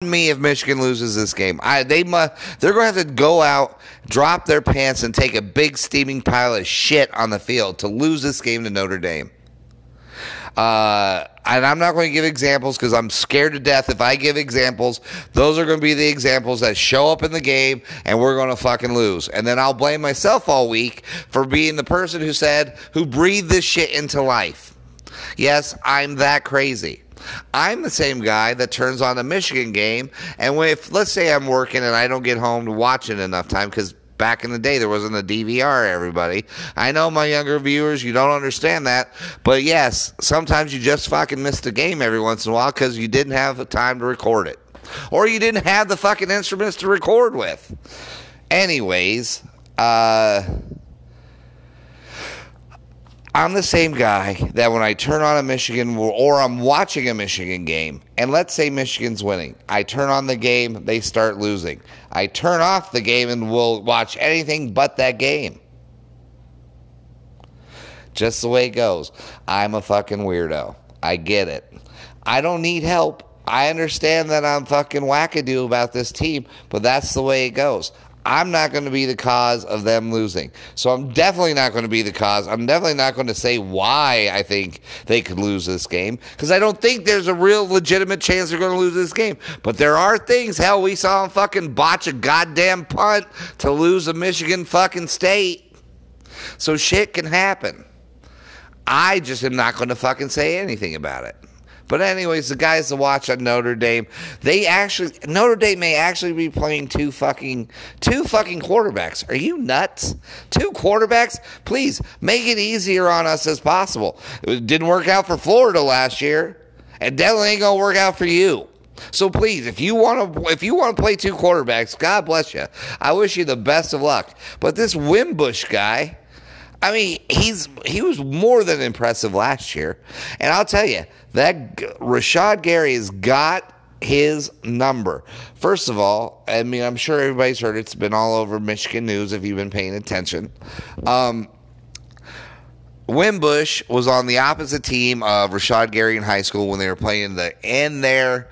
me if Michigan loses this game. I they must they're going to have to go out, drop their pants, and take a big steaming pile of shit on the field to lose this game to Notre Dame. Uh, and I'm not going to give examples because I'm scared to death. If I give examples, those are going to be the examples that show up in the game, and we're going to fucking lose. And then I'll blame myself all week for being the person who said, who breathed this shit into life. Yes, I'm that crazy. I'm the same guy that turns on the Michigan game, and if let's say I'm working and I don't get home to watch it enough time because back in the day there wasn't a DVR. Everybody, I know my younger viewers, you don't understand that, but yes, sometimes you just fucking miss the game every once in a while because you didn't have the time to record it, or you didn't have the fucking instruments to record with. Anyways, uh I'm the same guy that when I turn on a Michigan or I'm watching a Michigan game, and let's say Michigan's winning, I turn on the game, they start losing. I turn off the game and will watch anything but that game. Just the way it goes. I'm a fucking weirdo. I get it. I don't need help. I understand that I'm fucking wackadoo about this team, but that's the way it goes. I'm not going to be the cause of them losing. So I'm definitely not going to be the cause. I'm definitely not going to say why I think they could lose this game because I don't think there's a real legitimate chance they're going to lose this game. But there are things. Hell, we saw them fucking botch a goddamn punt to lose a Michigan fucking state. So shit can happen. I just am not going to fucking say anything about it. But anyways, the guys to watch on Notre Dame, they actually Notre Dame may actually be playing two fucking two fucking quarterbacks. Are you nuts? Two quarterbacks? Please make it easier on us as possible. It didn't work out for Florida last year, and definitely ain't gonna work out for you. So please, if you want to, if you want to play two quarterbacks, God bless you. I wish you the best of luck. But this Wimbush guy, I mean, he's he was more than impressive last year, and I'll tell you that Rashan Gary has got his number. First of all, I mean, I'm sure everybody's heard it. it's been all over Michigan news if you've been paying attention. Um, Wimbush was on the opposite team of Rashan Gary in high school when they were playing the in their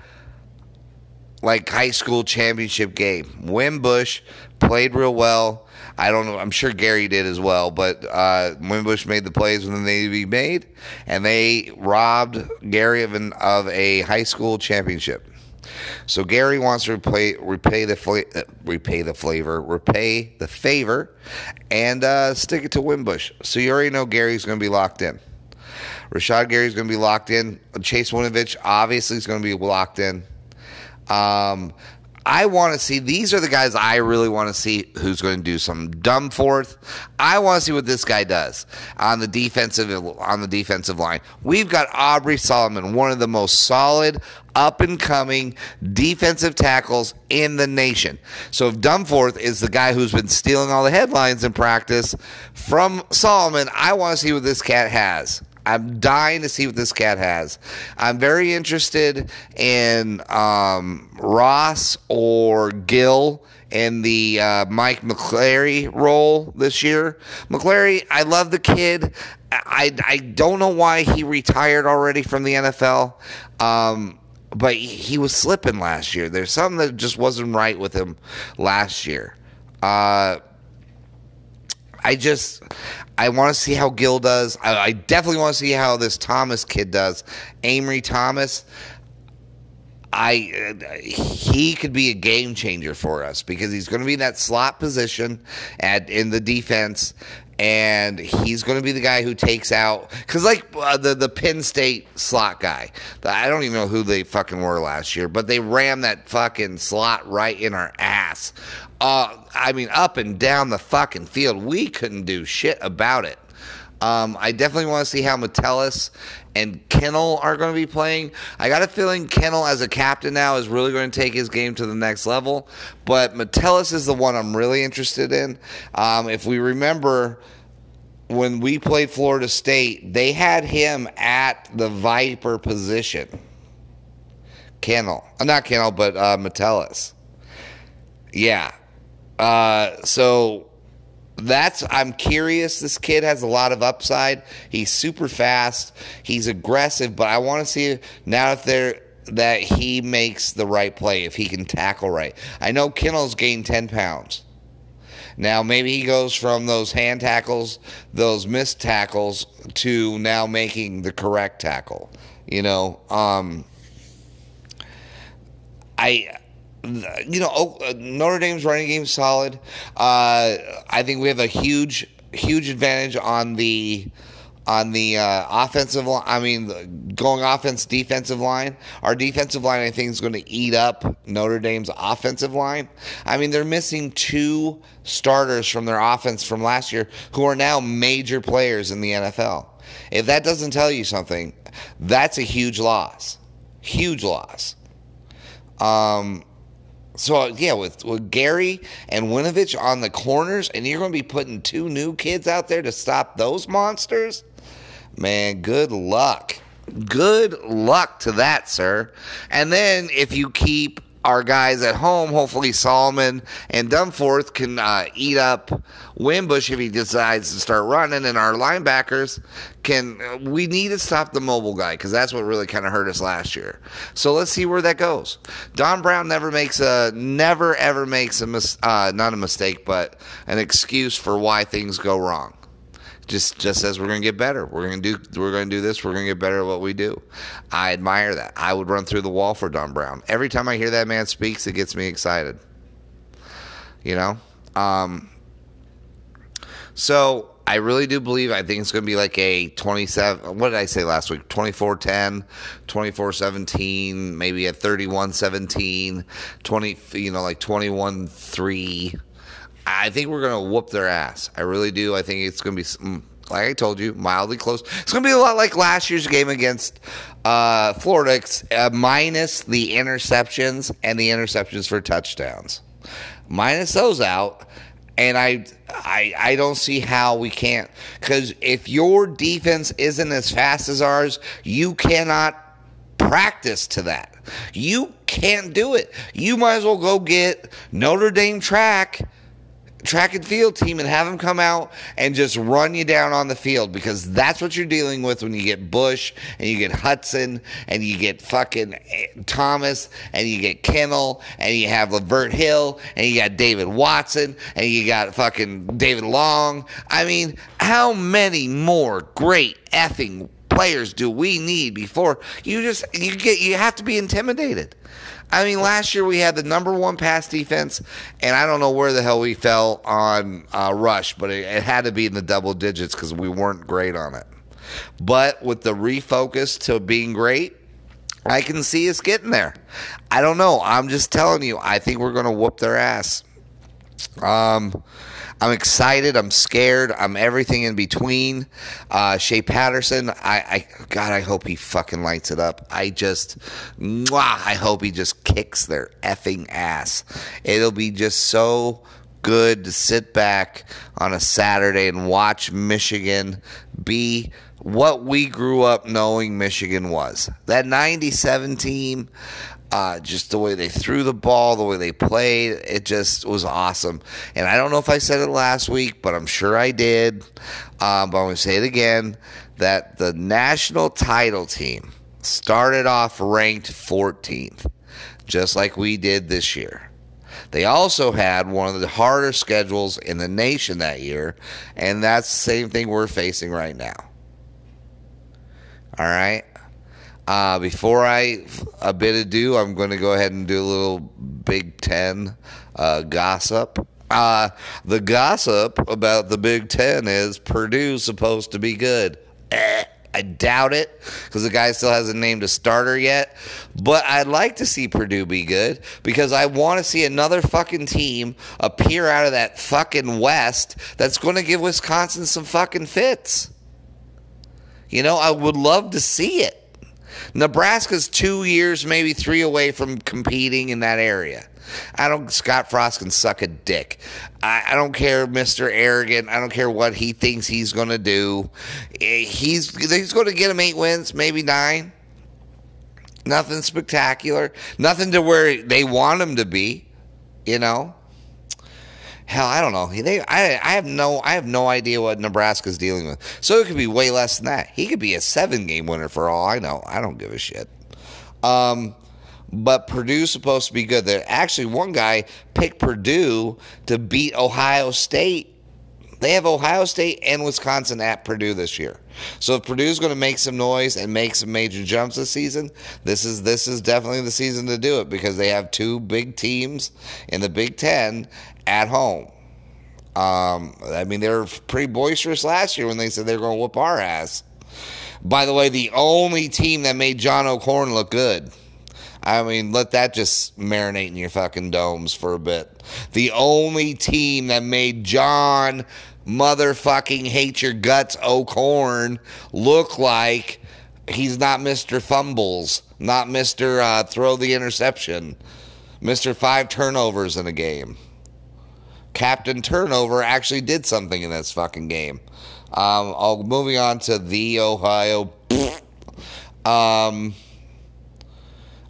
like high school championship game. Wimbush played real well I don't know. I'm sure Gary did as well, but uh, Wimbush made the plays when they needed to be made, and they robbed Gary of, an, of a high school championship. So Gary wants to repay, repay the fla- uh, repay the flavor, repay the favor, and uh, stick it to Wimbush. So you already know Gary's going to be locked in. Rashan Gary's going to be locked in. Chase Winovich obviously is going to be locked in. Um, I want to see these are the guys I really want to see who's going to do some dumb fourth. I want to see what this guy does on the defensive on the defensive line. We've got Aubrey Solomon, one of the most solid up and coming defensive tackles in the nation. So if Dwumfour is the guy who's been stealing all the headlines in practice from Solomon, I want to see what this cat has. I'm dying to see what this cat has. I'm very interested in um, Ross or Gil in the uh, Mike McCray role this year. McCleary, I love the kid. I, I don't know why he retired already from the NFL. Um, but he was slipping last year. There's something that just wasn't right with him last year. Uh, I just I want to see how Gil does. I, I definitely want to see how this Thomas kid does. Ambry Thomas. I he could be a game changer for us because he's going to be in that slot position at in the defense, and he's going to be the guy who takes out because like uh, the the Penn State slot guy. I don't even know who they fucking were last year, but they rammed that fucking slot right in our ass. Uh, I mean, up and down the fucking field. We couldn't do shit about it. Um, I definitely want to see how Metellus and Kinnel are going to be playing. I got a feeling Kinnel, as a captain now, is really going to take his game to the next level. But Metellus is the one I'm really interested in. Um, if we remember, when we played Florida State, they had him at the Viper position. Kinnel. Uh, not Kinnel, but uh, Metellus. Yeah. Uh, so that's I'm curious. This kid has a lot of upside. He's super fast. He's aggressive, but I want to see now if they're that he makes the right play if he can tackle right. I know Kinnel's gained 10 pounds. Now, maybe he goes from those hand tackles, those missed tackles, to now making the correct tackle. You know, um, I you know, uh, Notre Dame's running game solid. Uh, I think we have a huge, huge advantage on the on the uh, offensive line. I mean, going offense, defensive line. Our defensive line, I think, is going to eat up Notre Dame's offensive line. I mean, they're missing two starters from their offense from last year who are now major players in the NFL. If that doesn't tell you something, that's a huge loss. Huge loss. Um, so yeah, with, with Gary and Winovich on the corners, and you're going to be putting two new kids out there to stop those monsters. Man, good luck. Good luck to that, sir. And then if you keep our guys at home, hopefully Solomon and Dwumfour can uh, eat up Wimbush if he decides to start running, and our linebackers can. Uh, we need to stop the mobile guy because that's what really kind of hurt us last year. So let's see where that goes. Don Brown never makes a, never ever makes a mis, uh, not a mistake, but an excuse for why things go wrong just just says we're going to get better. We're going to do we're going to do this. We're going to get better at what we do. I admire that. I would run through the wall for Don Brown. Every time I hear that man speaks, it gets me excited. You know? Um, so I really do believe I think it's going to be like a 27 what did I say last week 24-10 24-17 maybe a 31-17 20 you know like 21-3 I think we're going to whoop their ass. I really do. I think it's going to be, mm, like I told you, mildly close. It's going to be a lot like last year's game against uh, Florida, uh, minus the interceptions and the interceptions for touchdowns. Minus those out. And I, I, I don't see how we can't. Because if your defense isn't as fast as ours, you cannot practice to that. You can't do it. You might as well go get Notre Dame track track and field team and have them come out and just run you down on the field because that's what you're dealing with when you get Bush and you get Hudson and you get fucking eh, Thomas and you get Kinnel and you have Lavert Hill and you got David Watson and you got fucking David Long. I mean, how many more great effing players do we need before you just you get you have to be intimidated. I mean, last year we had the number one pass defense, and I don't know where the hell we fell on uh, rush, but it, it had to be in the double digits because we weren't great on it. But with the refocus to being great, I can see us getting there. I don't know. I'm just telling you. I think we're going to whoop their ass. Um, I'm excited. I'm scared. I'm everything in between. Uh, Shea Patterson, I, I, God, I hope he fucking lights it up. I just, mwah, I hope he just kicks their effing ass. It'll be just so good to sit back on a Saturday and watch Michigan be what we grew up knowing Michigan was. That 97 team, uh, just the way they threw the ball, the way they played, it just was awesome. And I don't know if I said it last week, but I'm sure I did. Um, but I'm going to say it again that the national title team started off ranked 14th, just like we did this year. They also had one of the harder schedules in the nation that year, and that's the same thing we're facing right now. All right. Uh, before I a bit ado, I'm going to go ahead and do a little Big Ten uh, gossip. Uh, the gossip about the Big Ten is Purdue's supposed to be good. Eh, I doubt it because the guy still hasn't named a starter yet. But I'd like to see Purdue be good because I want to see another fucking team appear out of that fucking West that's going to give Wisconsin some fucking fits. You know, I would love to see it. Nebraska's two years, maybe three away from competing in that area. I don't. Scott Frost can suck a dick. I, I don't care, Mister Arrogant. I don't care what he thinks he's going to do. Eh, he's he's going to get him eight wins, maybe nine. Nothing spectacular. Nothing to where they want him to be. You know hell, I don't know. They, I, I have no, I have no idea what Nebraska's dealing with. So it could be way less than that. He could be a seven game winner for all I know. I don't give a shit. Um, but Purdue's supposed to be good. There actually one guy picked Purdue to beat Ohio State. They have Ohio State and Wisconsin at Purdue this year. So if Purdue's going to make some noise and make some major jumps this season, this is this is definitely the season to do it because they have two big teams in the Big Ten at home. Um, I mean, they were pretty boisterous last year when they said they were going to whoop our ass. By the way, the only team that made John O'Korn look good. I mean, let that just marinate in your fucking domes for a bit. The only team that made John motherfucking hate your guts O'Korn look like he's not Mr. Fumbles, not Mr. Uh, throw the interception, Mr. Five turnovers in a game. Captain Turnover actually did something in this fucking game. Um, I'll moving on to the Ohio. um,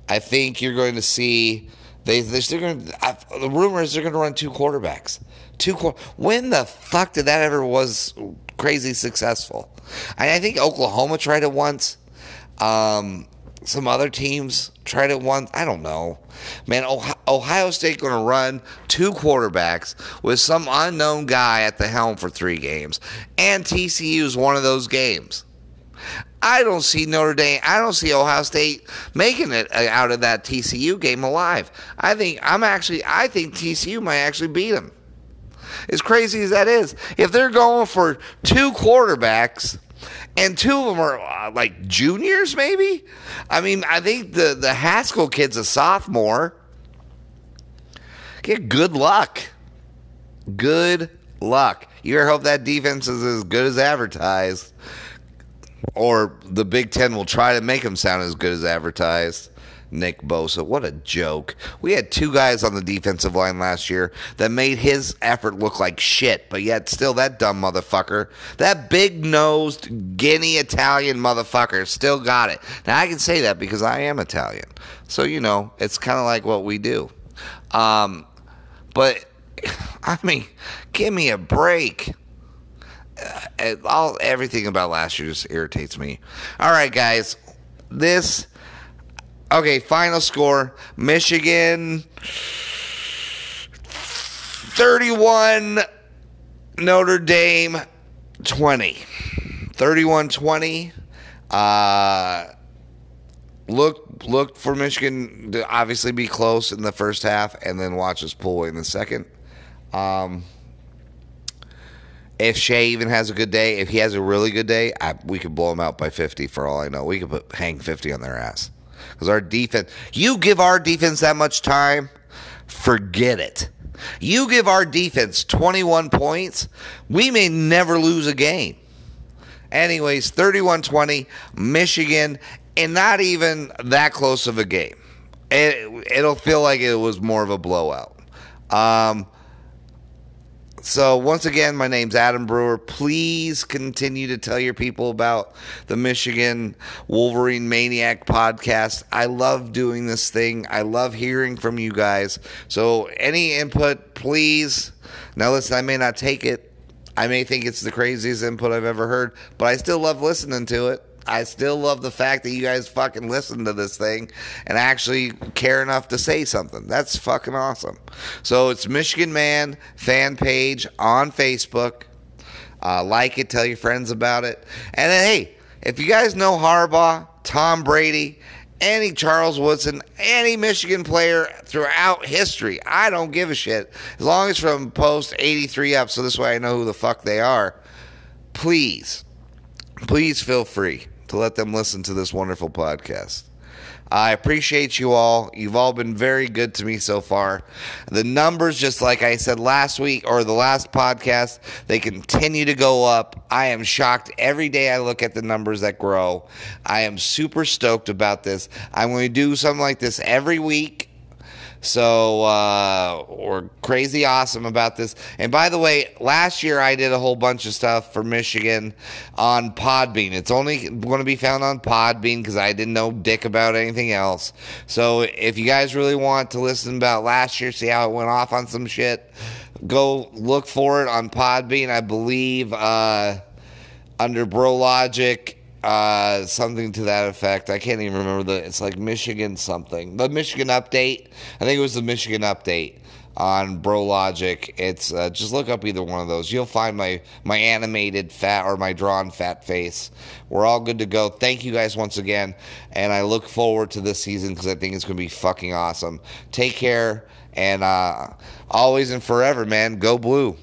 I think you're going to see they they're going. To, the rumor is they're going to run two quarterbacks. Two when the fuck did that ever was crazy successful? I, I think Oklahoma tried it once. Um, some other teams tried it once. I don't know. Man, Ohio State going to run two quarterbacks with some unknown guy at the helm for three games. And TCU is one of those games. I don't see Notre Dame. I don't see Ohio State making it uh, out of that TCU game alive. I think I'm actually. I think TCU might actually beat them. As crazy as that is, if they're going for two quarterbacks and two of them are uh, like juniors, maybe. I mean, I think the the Haskell kid's a sophomore. Get good luck. Good luck. You hope that defense is as good as advertised, or the Big Ten will try to make them sound as good as advertised. Nick Bosa. What a joke. We had two guys on the defensive line last year that made his effort look like shit, but yet still that dumb motherfucker, that big nosed Guinea Italian motherfucker still got it. Now I can say that because I am Italian. So, you know, it's kind of like what we do. Um, but, I mean, give me a break. Uh, all everything about last year just irritates me. All right, guys, this Okay, final score Michigan 31, Notre Dame 20. 31 20. Uh, look, look for Michigan to obviously be close in the first half and then watch us pull away in the second. Um, if Shea even has a good day, if he has a really good day, I, we could blow him out by 50 for all I know. We could put hang 50 on their ass. Because our defense, you give our defense that much time, forget it. You give our defense 21 points, we may never lose a game. Anyways, 31 20, Michigan, and not even that close of a game. It, it'll feel like it was more of a blowout. Um, so, once again, my name's Adam Brewer. Please continue to tell your people about the Michigan Wolverine Maniac podcast. I love doing this thing, I love hearing from you guys. So, any input, please. Now, listen, I may not take it. I may think it's the craziest input I've ever heard, but I still love listening to it. I still love the fact that you guys fucking listen to this thing and actually care enough to say something. That's fucking awesome. So it's Michigan Man fan page on Facebook. Uh, like it, tell your friends about it. And then, hey, if you guys know Harbaugh, Tom Brady, any Charles Woodson, any Michigan player throughout history, I don't give a shit. As long as from post 83 up, so this way I know who the fuck they are. Please, please feel free to let them listen to this wonderful podcast. I appreciate you all. You've all been very good to me so far. The numbers, just like I said last week or the last podcast, they continue to go up. I am shocked every day I look at the numbers that grow. I am super stoked about this. I'm going to do something like this every week. So uh, we're crazy awesome about this. And by the way, last year I did a whole bunch of stuff for Michigan on Podbean. It's only going to be found on Podbean because I didn't know dick about anything else. So if you guys really want to listen about last year, see how it went off on some shit, go look for it on Podbean. I believe uh, under Bro Logic uh, something to that effect. I can't even remember the. It's like Michigan something. The Michigan update. I think it was the Michigan update on Bro Logic. It's uh, just look up either one of those. You'll find my my animated fat or my drawn fat face. We're all good to go. Thank you guys once again, and I look forward to this season because I think it's going to be fucking awesome. Take care, and uh, always and forever, man. Go blue.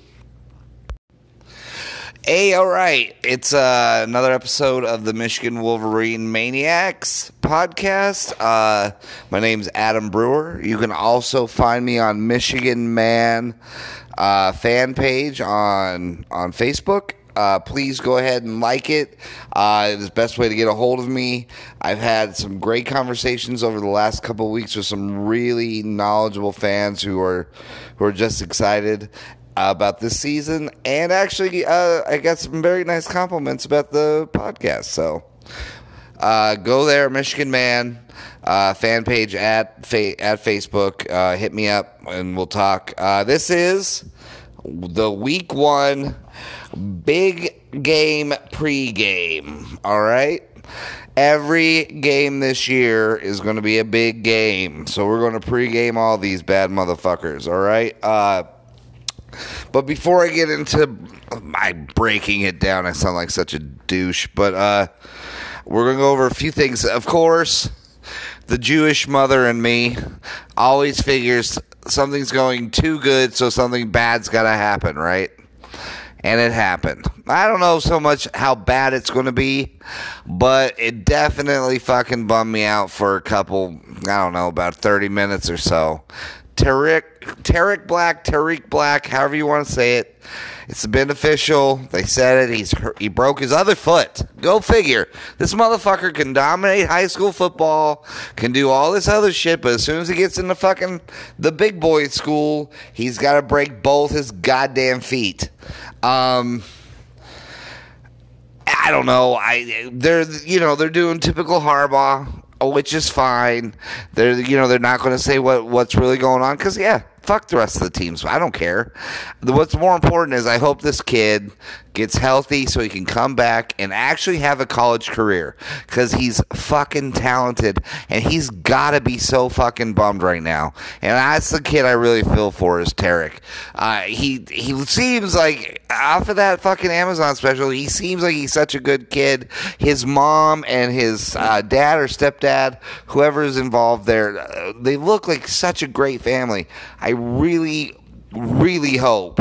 Hey, all right. It's uh, another episode of the Michigan Wolverine Maniacs podcast. Uh, my name's Adam Brewer. You can also find me on Michigan Man uh, fan page on on Facebook. Uh, please go ahead and like it. Uh, it's the best way to get a hold of me. I've had some great conversations over the last couple weeks with some really knowledgeable fans who are who are just excited about this season, and actually, uh, I got some very nice compliments about the podcast. So, uh, go there, Michigan Man uh, fan page at fa- at Facebook. Uh, hit me up, and we'll talk. Uh, this is the week one big game pregame. All right. Every game this year is going to be a big game, so we're going to pregame all these bad motherfuckers. All right. But before I get into my breaking it down, I sound like such a douche. But uh, we're going to go over a few things. Of course, the Jewish mother and me always figures something's going too good, so something bad's got to happen, right? And it happened. I don't know so much how bad it's going to be, but it definitely fucking bummed me out for a couple, I don't know, about 30 minutes or so. Tarik, Tarik Black, Tarik Black, however you want to say it. It's beneficial. They said it. He's he broke his other foot. Go figure. This motherfucker can dominate high school football, can do all this other shit, but as soon as he gets into fucking the big boy school, he's got to break both his goddamn feet. Um, I don't know. I they're you know they're doing typical Harbaugh which is fine. They're you know they're not going to say what what's really going on because yeah, fuck the rest of the teams. I don't care. What's more important is I hope this kid gets healthy so he can come back and actually have a college career because he's fucking talented and he's got to be so fucking bummed right now. And that's the kid I really feel for is Tarik. Uh, he he seems like off of that fucking Amazon special, he seems like he's such a good kid. His mom and his uh, dad or stepdad, whoever is involved there, uh, they look like such a great family. I really, really hope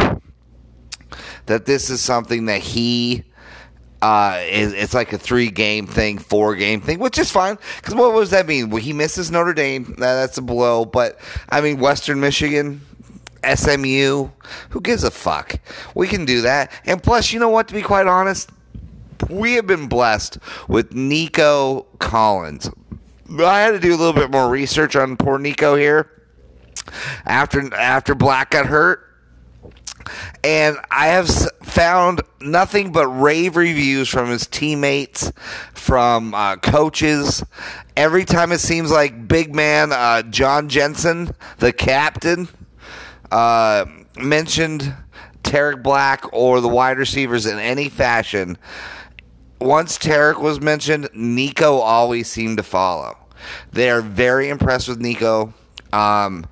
that this is something that he uh, it's like a three game thing, four game thing, which is fine. Because what does that mean? Well, he misses Notre Dame. That's a blow. But I mean, Western Michigan, SMU, who gives a fuck? We can do that. And plus, you know what? To be quite honest, we have been blessed with Nico Collins. I had to do a little bit more research on poor Nico here after after Black got hurt and I have found nothing but rave reviews from his teammates, from uh, coaches. Every time it seems like big man uh, John Jensen, the captain, uh, mentioned Tarik Black or the wide receivers in any fashion. Once Tarik was mentioned, Nico always seemed to follow. They are very impressed with Nico. Um,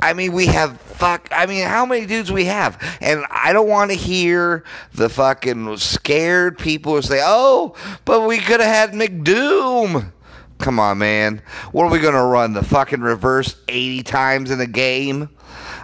I mean, we have fuck. I mean, how many dudes we have? And I don't want to hear the fucking scared people say, "Oh, but we could have had McDoom." Come on, man. What are we gonna run? The fucking reverse eighty times in a game?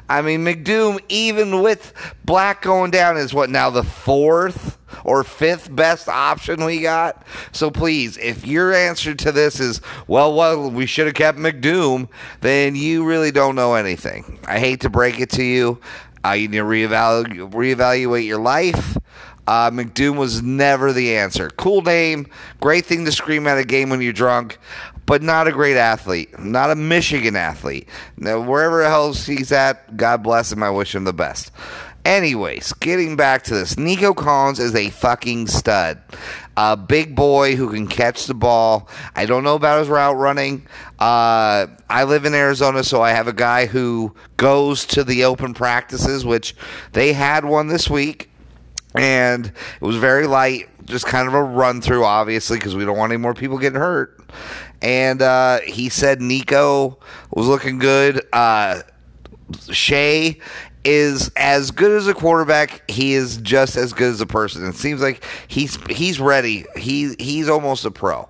I mean, McDoom, even with Black going down, is what now the fourth or fifth best option we got. So please, if your answer to this is, well, well, we should have kept McDoom, then you really don't know anything. I hate to break it to you. Uh, you need to reevaluate, reevaluate your life. Uh, McDoom was never the answer. Cool name, great thing to scream at a game when you're drunk, but not a great athlete, not a Michigan athlete. Now, wherever else he's at, God bless him. I wish him the best. Anyways, getting back to this, Nico Collins is a fucking stud. A big boy who can catch the ball. I don't know about his route running. Uh, I live in Arizona, so I have a guy who goes to the open practices, which they had one this week and it was very light, just kind of a run through, obviously, because we don't want any more people getting hurt. And uh, he said Nico was looking good. Uh, Shea is as good as a quarterback. He is just as good as a person. It seems like he's he's ready. He he's almost a pro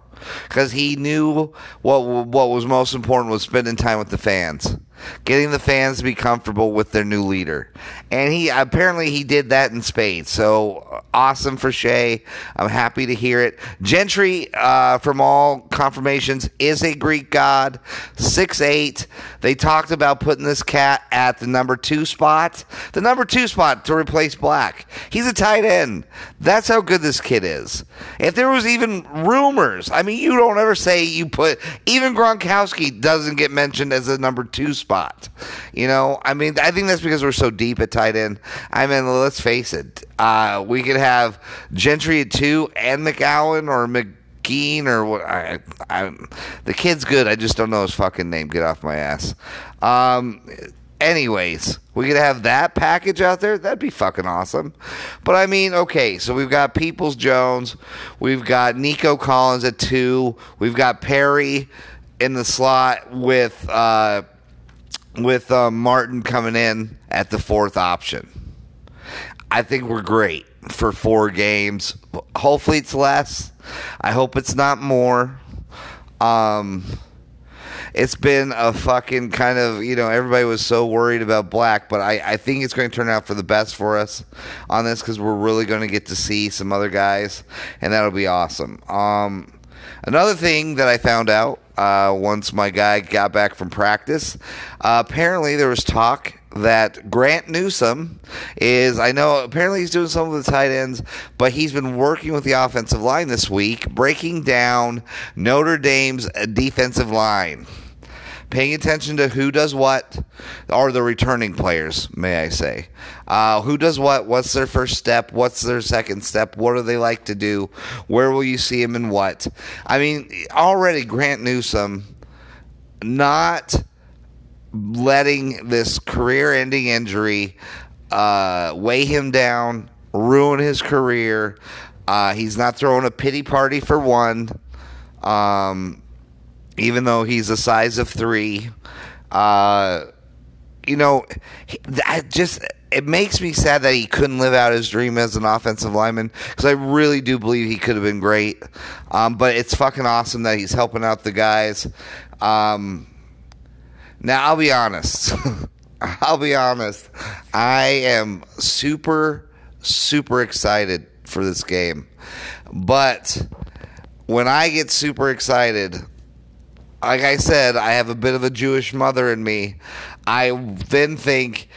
because he knew what what was most important was spending time with the fans getting the fans to be comfortable with their new leader. And he apparently he did that in spades. So awesome for Shea. I'm happy to hear it. Gentry, uh, from all confirmations, is a Greek god. Six eight. They talked about putting this cat at the number two spot. The number two spot to replace Black. He's a tight end. That's how good this kid is. If there was even rumors, I mean, you don't ever say you put even Gronkowski doesn't get mentioned as a number two spot spot. You know, I mean, I think that's because we're so deep at tight end. I mean, let's face it, uh, we could have Gentry at two and McGowan or McGeen or what. I, I, the kid's good. I just don't know his fucking name. Get off my ass. Um, anyways, we could have that package out there. That'd be fucking awesome. But I mean, okay, so we've got Peoples Jones, we've got Nico Collins at two, we've got Perry in the slot with uh, with uh, Martin coming in at the fourth option. I think we're great for four games. Hopefully, it's less. I hope it's not more. Um, it's been a fucking kind of you know everybody was so worried about black but i, I think it's going to turn out for the best for us on this because we're really going to get to see some other guys and that'll be awesome um, Another thing that I found out uh, once my guy got back from practice, uh, apparently there was talk that Grant Newsome is, I know apparently he's doing some of the tight ends, but he's been working with the offensive line this week, breaking down Notre Dame's defensive line paying attention to who does what, are the returning players, may I say. Uh, who does what? What's their first step? What's their second step? What do they like to do? Where will you see them and what? I mean, already Grant Newsome not letting this career ending injury uh, weigh him down, ruin his career. Uh, he's not throwing a pity party for one. Um, even though he's a size of three. Uh, you know, I just it makes me sad that he couldn't live out his dream as an offensive lineman because I really do believe he could have been great. Um, but it's fucking awesome that he's helping out the guys. Um, now I'll be honest. I'll be honest. I am super, super excited for this game. But when I get super excited, like I said, I have a bit of a Jewish mother in me. I then think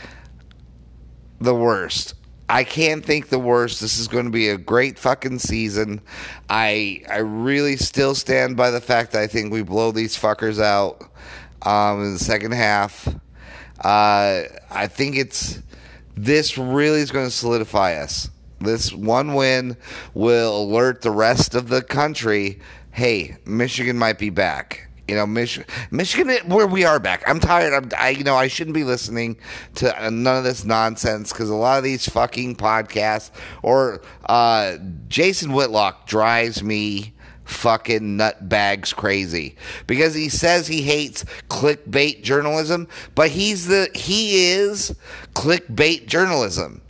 the worst. I can't think the worst. This is going to be a great fucking season. I I really still stand by the fact that I think we blow these fuckers out um, in the second half. Uh, I think it's this really is going to solidify us. This one win will alert the rest of the country. Hey, Michigan might be back. You know, Mich- Michigan, where we are back. I'm tired. I'm, I, you know, I shouldn't be listening to none of this nonsense because a lot of these fucking podcasts or uh, Jason Whitlock drives me fucking nutbags crazy because he says he hates clickbait journalism, but he's the he is clickbait journalism.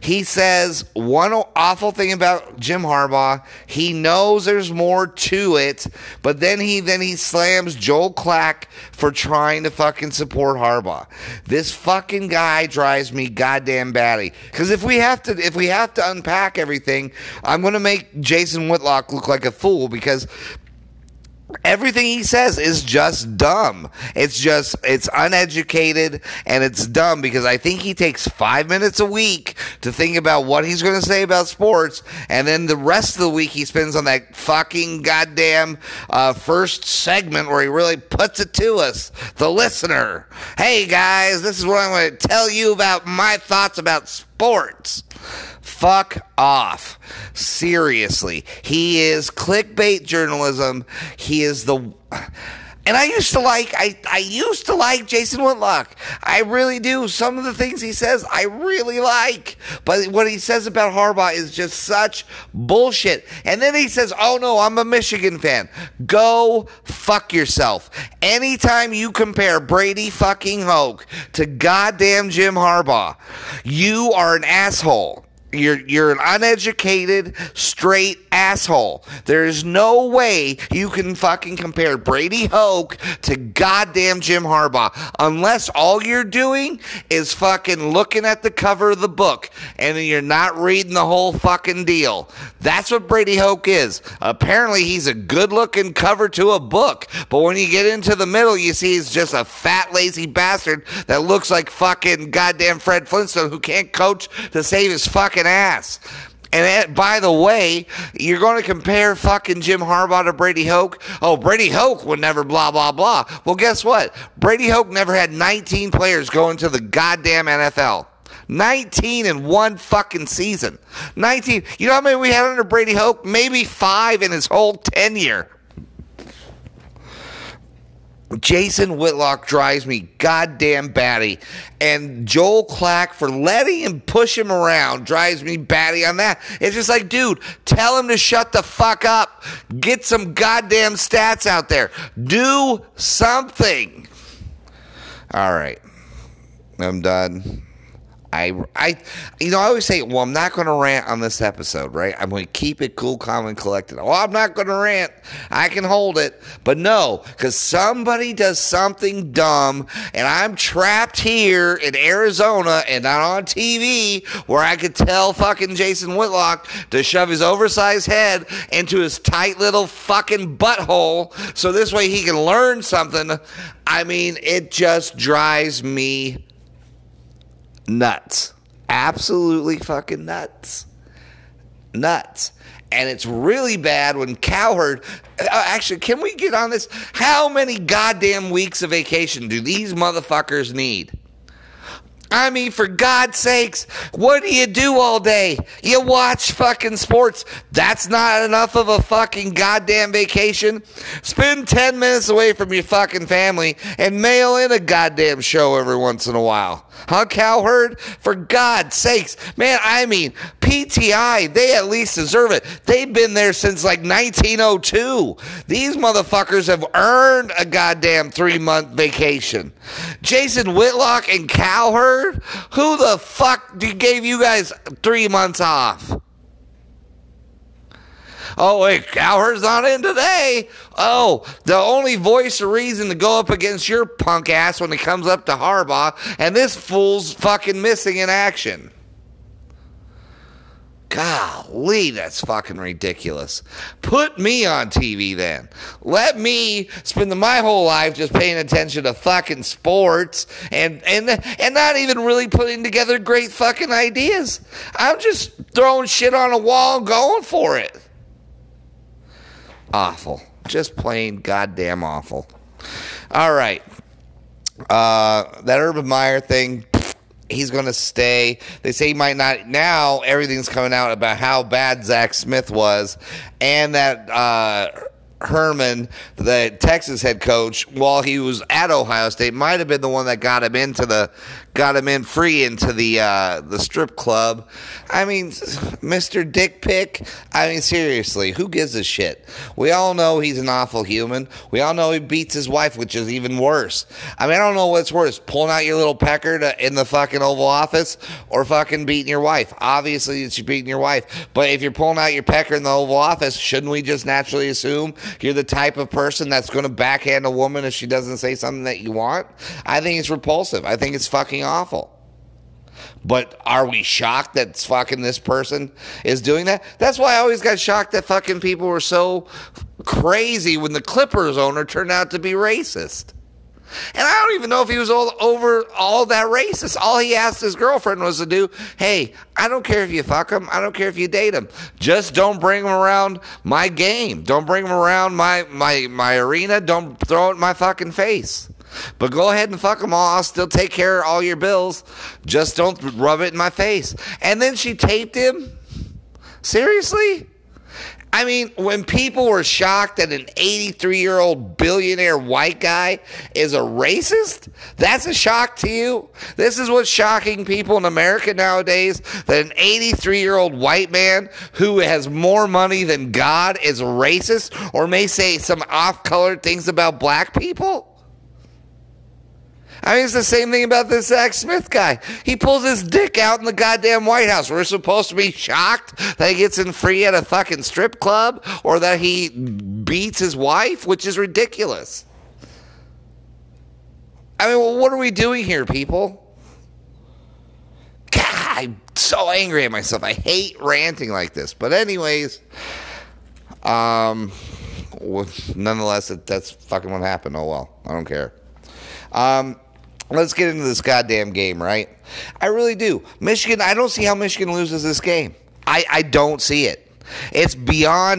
He says one awful thing about Jim Harbaugh. He knows there's more to it, but then he then he slams Joel Klatt for trying to fucking support Harbaugh. This fucking guy drives me goddamn batty. Because if we have to if we have to unpack everything, I'm gonna make Jason Whitlock look like a fool because everything he says is just dumb. It's just it's uneducated and it's dumb because I think he takes 5 minutes a week to think about what he's going to say about sports and then the rest of the week he spends on that fucking goddamn uh, first segment where he really puts it to us, the listener. Hey guys, this is what I'm going to tell you about my thoughts about sports. Fuck off. Seriously. He is clickbait journalism. He is the. And I used to like I, I used to like Jason Whitlock. I really do. Some of the things he says I really like. But what he says about Harbaugh is just such bullshit. And then he says, "Oh no, I'm a Michigan fan." Go fuck yourself. Anytime you compare Brady fucking Hoke to goddamn Jim Harbaugh, you are an asshole. You're you're an uneducated, straight asshole. There's no way you can fucking compare Brady Hoke to goddamn Jim Harbaugh unless all you're doing is fucking looking at the cover of the book and you're not reading the whole fucking deal. That's what Brady Hoke is. Apparently he's a good-looking cover to a book, but when you get into the middle, you see he's just a fat lazy bastard that looks like fucking goddamn Fred Flintstone who can't coach to save his fucking ass. And that, by the way, you're going to compare fucking Jim Harbaugh to Brady Hoke. Oh, Brady Hoke would never blah, blah, blah. Well, guess what? Brady Hoke never had 19 players go into the goddamn NFL. 19 in one fucking season. 19. You know how many we had under Brady Hoke? Maybe five in his whole tenure. Jason Whitlock drives me goddamn batty. And Joel Klatt for letting him push him around drives me batty on that. It's just like, dude, tell him to shut the fuck up. Get some goddamn stats out there. Do something. All right. I'm done. I, I, you know, I always say, well, I'm not going to rant on this episode, right? I'm going to keep it cool, calm, and collected. Well, I'm not going to rant. I can hold it. But no, because somebody does something dumb, and I'm trapped here in Arizona and not on TV where I could tell fucking Jason Whitlock to shove his oversized head into his tight little fucking butthole so this way he can learn something. I mean, it just drives me nuts. Absolutely fucking nuts. Nuts. And it's really bad when Cowherd. Uh, actually, can we get on this? How many goddamn weeks of vacation do these motherfuckers need? I mean, for God's sakes, what do you do all day? You watch fucking sports. That's not enough of a fucking goddamn vacation. Spend 10 minutes away from your fucking family and mail in a goddamn show every once in a while. Huh, Cowherd? For God's sakes. Man, I mean, PTI, they at least deserve it. They've been there since like 1902. These motherfuckers have earned a goddamn three month vacation. Jason Whitlock and Cowherd? Who the fuck gave you guys three months off? Oh, wait, Cowherd's not in today. Oh, the only voice of reason to go up against your punk ass when it comes up to Harbaugh, and this fool's fucking missing in action. Golly, that's fucking ridiculous. Put me on TV then. Let me spend my whole life just paying attention to fucking sports and and and not even really putting together great fucking ideas. I'm just throwing shit on a wall and going for it. Awful. Just plain goddamn awful. All right. Uh, that Urban Meyer thing, he's going to stay. They say he might not. Now everything's coming out about how bad Zach Smith was, and that uh, Herman, the Texas head coach, while he was at Ohio State, might have been the one that got him into the got him in free into the uh, the strip club. I mean, Mr. Dick Pick. I mean, seriously, who gives a shit? We all know he's an awful human. We all know he beats his wife, which is even worse. I mean, I don't know what's worse: pulling out your little pecker to, in the fucking Oval Office, or fucking beating your wife. Obviously, it's you beating your wife. But if you're pulling out your pecker in the Oval Office, shouldn't we just naturally assume you're the type of person that's going to backhand a woman if she doesn't say something that you want? I think it's repulsive. I think it's fucking fucking awful. But are we shocked that fucking this person is doing that? That's why I always got shocked that fucking people were so crazy when the Clippers owner turned out to be racist. And I don't even know if he was all over all that racist. All he asked his girlfriend was to do, hey, I don't care if you fuck him. I don't care if you date him. Just don't bring him around my game. Don't bring him around my, my, my arena. Don't throw it in my fucking face. But go ahead and fuck them all. I'll still take care of all your bills. Just don't rub it in my face. And then she taped him. Seriously? I mean, when people were shocked that an 83 year old billionaire white guy is a racist, that's a shock to you. This is what's shocking people in America nowadays that an 83 year old white man who has more money than God is racist or may say some off colored things about black people. I mean, it's the same thing about this Zach Smith guy. He pulls his dick out in the goddamn White House. We're supposed to be shocked that he gets in free at a fucking strip club or that he beats his wife, which is ridiculous. I mean, well, what are we doing here, people? God, I'm so angry at myself. I hate ranting like this. But, anyways, um, nonetheless, that's fucking what happened. Oh well, I don't care. Um, let's get into this goddamn game, right? I really do. Michigan, I don't see how Michigan loses this game. I, I don't see it. It's beyond